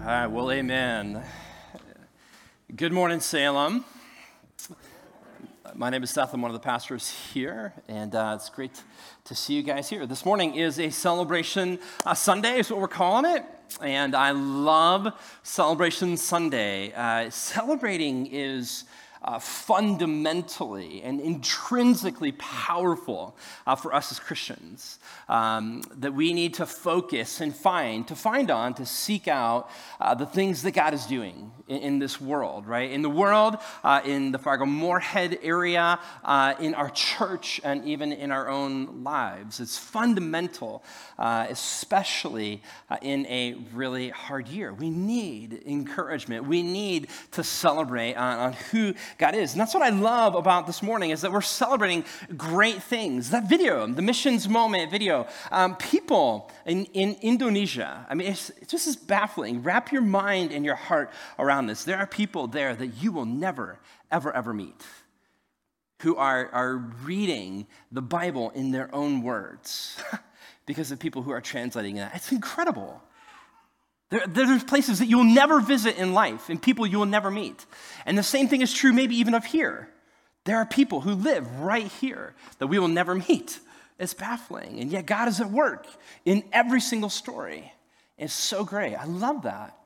All right, well, amen. Good morning, Salem. My name is Seth. I'm one of the pastors here, and uh, it's great to see you guys here. This morning is a celebration uh, Sunday, is what we're calling it. And I love Celebration Sunday. Uh, celebrating is uh, fundamentally and intrinsically powerful uh, for us as Christians. Um, that we need to focus and find, to find on, to seek out uh, the things that God is doing in, in this world, right? In the world, uh, in the Fargo Moorhead area, uh, in our church, and even in our own lives. It's fundamental, uh, especially in a really hard year. We need encouragement. We need to celebrate on, on who God is. And that's what I love about this morning is that we're celebrating great things. That video, the missions moment video, um, people in, in Indonesia, I mean, it's, it's just as baffling. Wrap your mind and your heart around this. There are people there that you will never, ever, ever meet who are, are reading the Bible in their own words because of people who are translating it. It's incredible. There, there's places that you'll never visit in life and people you'll never meet. And the same thing is true, maybe even of here. There are people who live right here that we will never meet. It's baffling. And yet, God is at work in every single story. It's so great. I love that.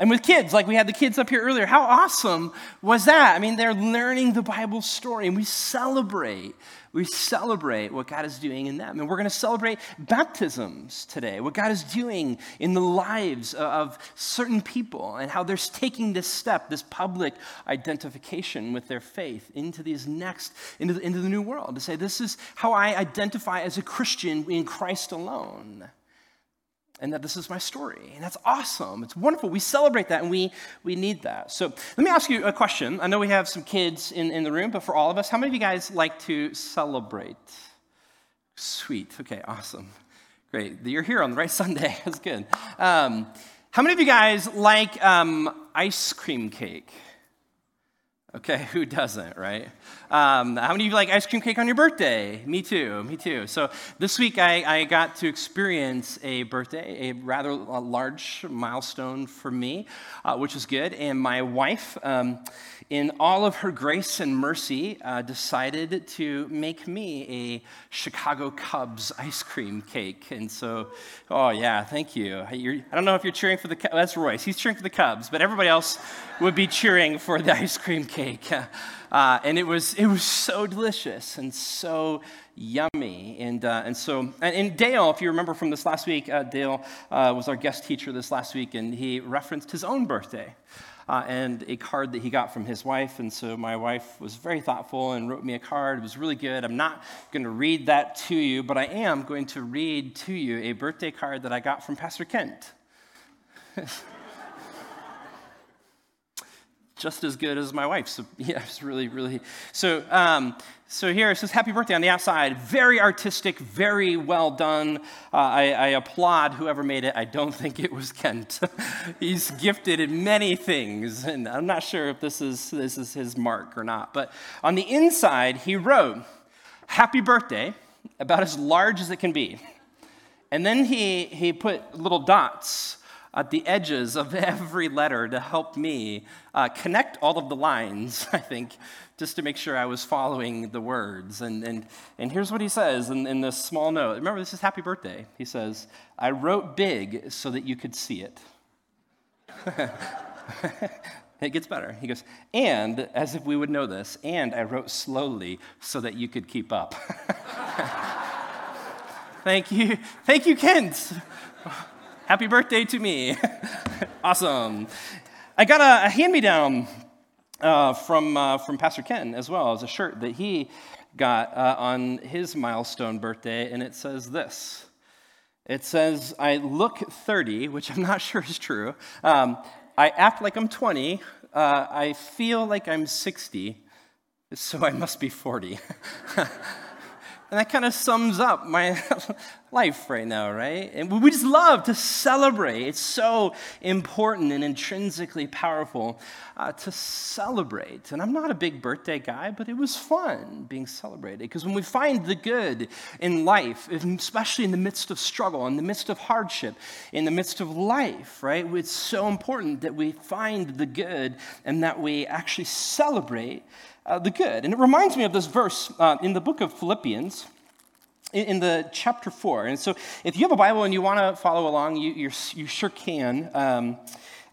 And with kids, like we had the kids up here earlier, how awesome was that? I mean, they're learning the Bible story, and we celebrate. We celebrate what God is doing in them. And we're going to celebrate baptisms today, what God is doing in the lives of certain people, and how they're taking this step, this public identification with their faith into these next, into the, into the new world, to say, this is how I identify as a Christian in Christ alone and that this is my story. And that's awesome. It's wonderful. We celebrate that and we, we need that. So let me ask you a question. I know we have some kids in, in the room, but for all of us, how many of you guys like to celebrate? Sweet. Okay, awesome. Great. You're here on the right Sunday. That's good. Um, how many of you guys like um, ice cream cake? Okay, who doesn't, right? Um, how many of you like ice cream cake on your birthday? Me too, me too. So this week I, I got to experience a birthday, a rather large milestone for me, uh, which was good. And my wife, um, in all of her grace and mercy, uh, decided to make me a Chicago Cubs ice cream cake. And so, oh yeah, thank you. You're, I don't know if you're cheering for the, that's Royce, he's cheering for the Cubs, but everybody else would be cheering for the ice cream cake cake. Uh, and it was, it was so delicious and so yummy. And, uh, and so, and, and, Dale, if you remember from this last week, uh, Dale uh, was our guest teacher this last week, and he referenced his own birthday. Uh, and a card that he got from his wife. And so my wife was very thoughtful and wrote me a card. It was really good. I'm not going to read that to you, but I am going to read to you a birthday card that I got from Pastor Kent. just as good as my wife. So yeah, it's really, really. So, um, so here it says "Happy Birthday" on the outside. Very artistic, very well done. Uh, I, I, applaud whoever made it. I don't think it was Kent. He's gifted in many things, and I'm not sure if this is this is his mark or not. But on the inside, he wrote "Happy Birthday," about as large as it can be, and then he he put little dots at the edges of every letter to help me uh, connect all of the lines, I think, just to make sure I was following the words. And, and, and here's what he says in, in this small note. Remember, this is happy birthday. He says, I wrote big so that you could see it. it gets better. He goes, and as if we would know this, and I wrote slowly so that you could keep up. Thank you. Thank you, Kent. Happy birthday to me. awesome. I got a, a hand me down uh, from, uh, from Pastor Kent as well as a shirt that he got uh, on his milestone birthday, and it says this. It says, I look 30, which I'm not sure is true. Um, I act like I'm 20. Uh, I feel like I'm 60, so I must be 40. And that kind of sums up my life right now, right? And we just love to celebrate. It's so important and intrinsically powerful uh, to celebrate. And I'm not a big birthday guy, but it was fun being celebrated because when we find the good in life, especially in the midst of struggle, in the midst of hardship, in the midst of life, right? It's so important that we find the good and that we actually celebrate uh, the good. And it reminds me of this verse uh, in the book of Philippians in the chapter 4. And so if you have a Bible and you want to follow along, you, you sure can. Um,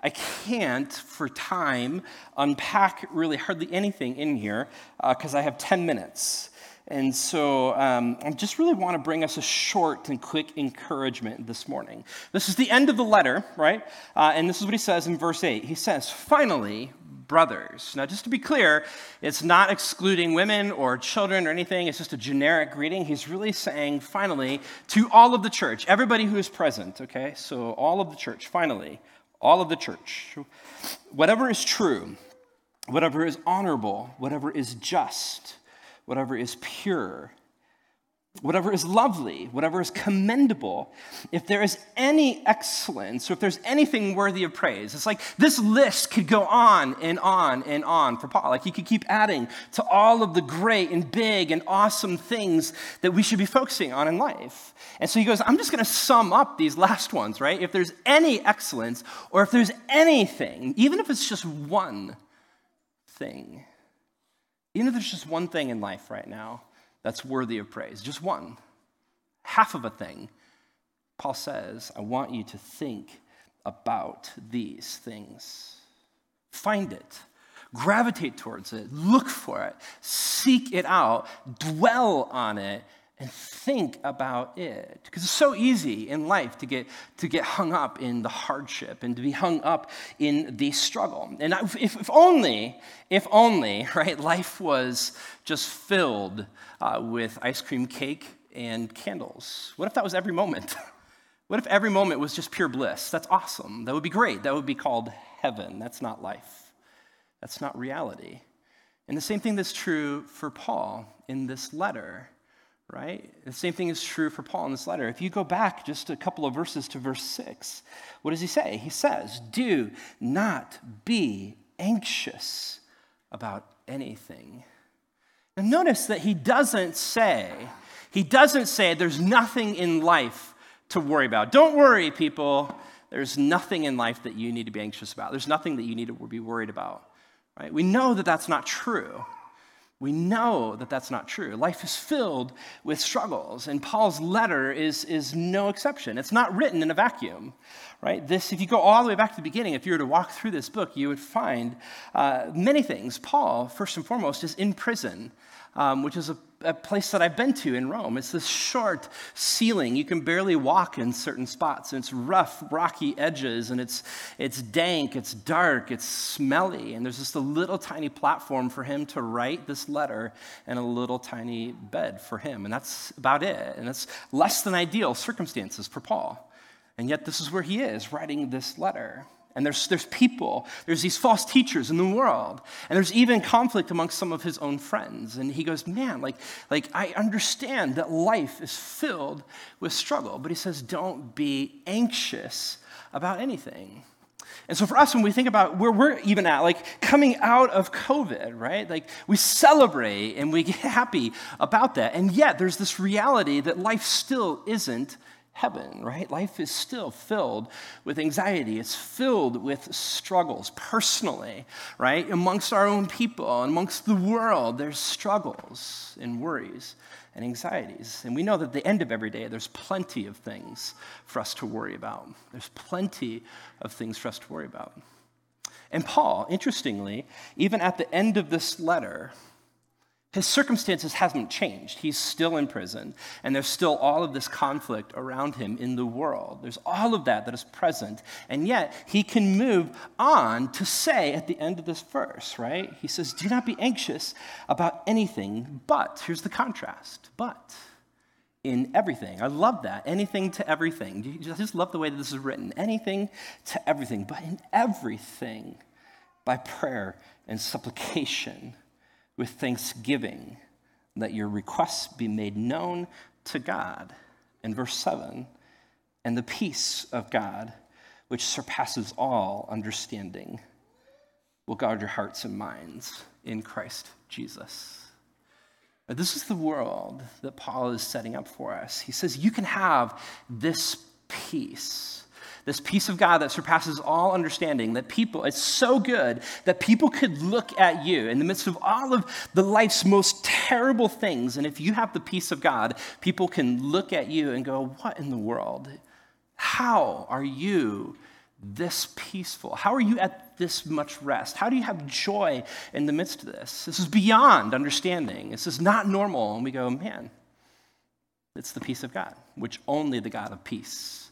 I can't, for time, unpack really hardly anything in here because uh, I have 10 minutes. And so um, I just really want to bring us a short and quick encouragement this morning. This is the end of the letter, right? Uh, and this is what he says in verse 8. He says, Finally, brothers. Now, just to be clear, it's not excluding women or children or anything, it's just a generic greeting. He's really saying, finally, to all of the church, everybody who is present, okay? So, all of the church, finally, all of the church. Whatever is true, whatever is honorable, whatever is just, whatever is pure, whatever is lovely, whatever is commendable, if there is any excellence, or if there's anything worthy of praise, it's like this list could go on and on and on for Paul. Like he could keep adding to all of the great and big and awesome things that we should be focusing on in life. And so he goes, I'm just going to sum up these last ones, right? If there's any excellence, or if there's anything, even if it's just one thing, even if there's just one thing in life right now, that's worthy of praise. Just one, half of a thing. Paul says, I want you to think about these things. Find it, gravitate towards it, look for it, seek it out, dwell on it, and think about it. Because it's so easy in life to get, to get hung up in the hardship and to be hung up in the struggle. And if, if only, if only, right, life was just filled uh, with ice cream cake and candles. What if that was every moment? what if every moment was just pure bliss? That's awesome. That would be great. That would be called heaven. That's not life, that's not reality. And the same thing that's true for Paul in this letter right? The same thing is true for Paul in this letter. If you go back just a couple of verses to verse 6, what does he say? He says, Do not be anxious about anything. And notice that he doesn't say, he doesn't say there's nothing in life to worry about. Don't worry, people. There's nothing in life that you need to be anxious about. There's nothing that you need to be worried about. Right? We know that that's not true. We know that that's not true. Life is filled with struggles, and Paul's letter is, is no exception. It's not written in a vacuum, right? This, if you go all the way back to the beginning, if you were to walk through this book, you would find uh, many things. Paul, first and foremost, is in prison um, which is a, a, place that I've been to in Rome. It's this short ceiling. You can barely walk in certain spots. And it's rough, rocky edges, and it's, it's dank, it's dark, it's smelly. And there's just a little tiny platform for him to write this letter and a little tiny bed for him. And that's about it. And that's less than ideal circumstances for Paul. And yet, this is where he is writing this letter. And there's, there's people, there's these false teachers in the world. And there's even conflict amongst some of his own friends. And he goes, Man, like, like I understand that life is filled with struggle. But he says, Don't be anxious about anything. And so for us, when we think about where we're even at, like coming out of COVID, right? Like we celebrate and we get happy about that. And yet there's this reality that life still isn't heaven, right? Life is still filled with anxiety. It's filled with struggles personally, right? Amongst our own people, amongst the world, there's struggles and worries and anxieties. And we know that at the end of every day, there's plenty of things for us to worry about. There's plenty of things for us to worry about. And Paul, interestingly, even at the end of this letter, his circumstances haven't changed. He's still in prison, and there's still all of this conflict around him in the world. There's all of that that is present, and yet he can move on to say at the end of this verse, right? He says, Do not be anxious about anything, but, here's the contrast, but in everything. I love that. Anything to everything. I just love the way that this is written. Anything to everything, but in everything by prayer and supplication with thanksgiving, that your requests be made known to God. in verse 7 and the peace of God, which surpasses all understanding, will guard your hearts and minds in Christ Jesus. Now, this is the world that Paul is setting up for us. He says, You can have this peace this peace of God that surpasses all understanding, that people, it's so good that people could look at you in the midst of all of the life's most terrible things. And if you have the peace of God, people can look at you and go, What in the world? How are you this peaceful? How are you at this much rest? How do you have joy in the midst of this? This is beyond understanding. This is not normal. And we go, man, it's the peace of God, which only the God of peace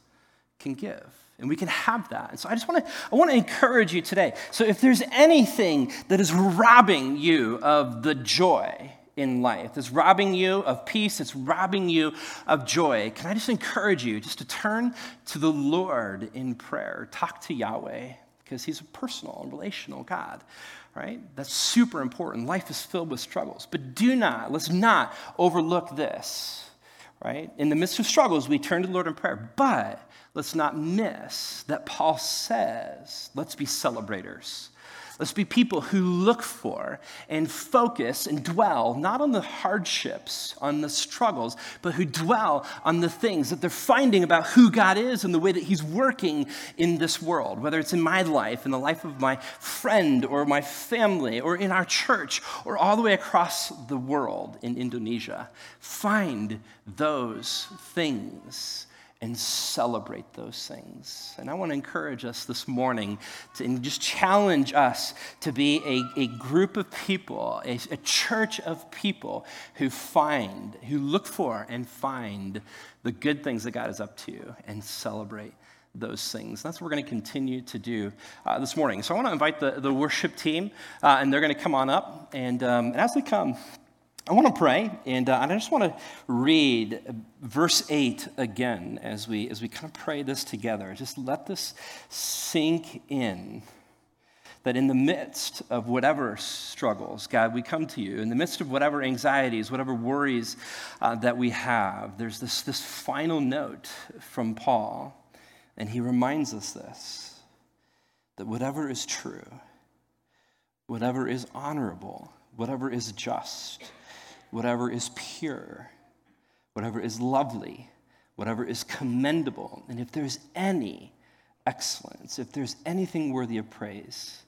can give. And we can have that. And so I just want to I want to encourage you today. So if there's anything that is robbing you of the joy in life. It's robbing you of peace, it's robbing you of joy. Can I just encourage you just to turn to the Lord in prayer? Talk to Yahweh because he's a personal and relational God, right? That's super important. Life is filled with struggles. But do not, let's not overlook this, right? In the midst of struggles, we turn to the Lord in prayer. But let's not miss that Paul says, let's be celebrators. Let's be people who look for and focus and dwell not on the hardships, on the struggles, but who dwell on the things that they're finding about who God is and the way that He's working in this world, whether it's in my life, in the life of my friend or my family, or in our church, or all the way across the world in Indonesia. Find those things and celebrate those things. And I want to encourage us this morning to, and just challenge us to be a, a group of people, a, a church of people who find, who look for and find the good things that God is up to and celebrate those things. That's what we're going to continue to do uh, this morning. So I want to invite the, the worship team, uh, and they're going to come on up. And, um, and as they come, I want to pray, and, uh, I just want to read verse 8 again as we, as we kind of pray this together. Just let this sink in that in the midst of whatever struggles, God, we come to you. In the midst of whatever anxieties, whatever worries uh, that we have, there's this, this final note from Paul, and he reminds us this that whatever is true, whatever is honorable, whatever is just, whatever is pure, whatever is lovely, whatever is commendable, and if there's any excellence, if there's anything worthy of praise,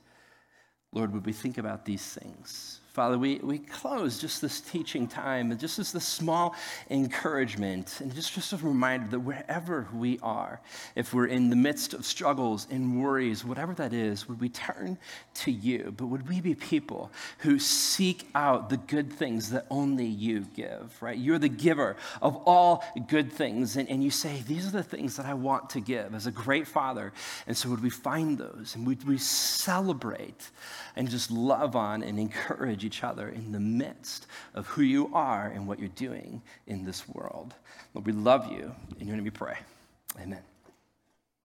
Lord, would we think about these things? Father, we, we close just this teaching time and just as the small encouragement and just, just a reminder that wherever we are, if we're in the midst of struggles and worries, whatever that is, would we turn to you? But would we be people who seek out the good things that only you give, right? You're the giver of all good things. And, and you say, These are the things that I want to give as a great father. And so would we find those and would we celebrate and just love on and encourage? Encourage each other in the midst of who you are and what you're doing in this world. Lord, we love you, and you're going to be pray. Amen.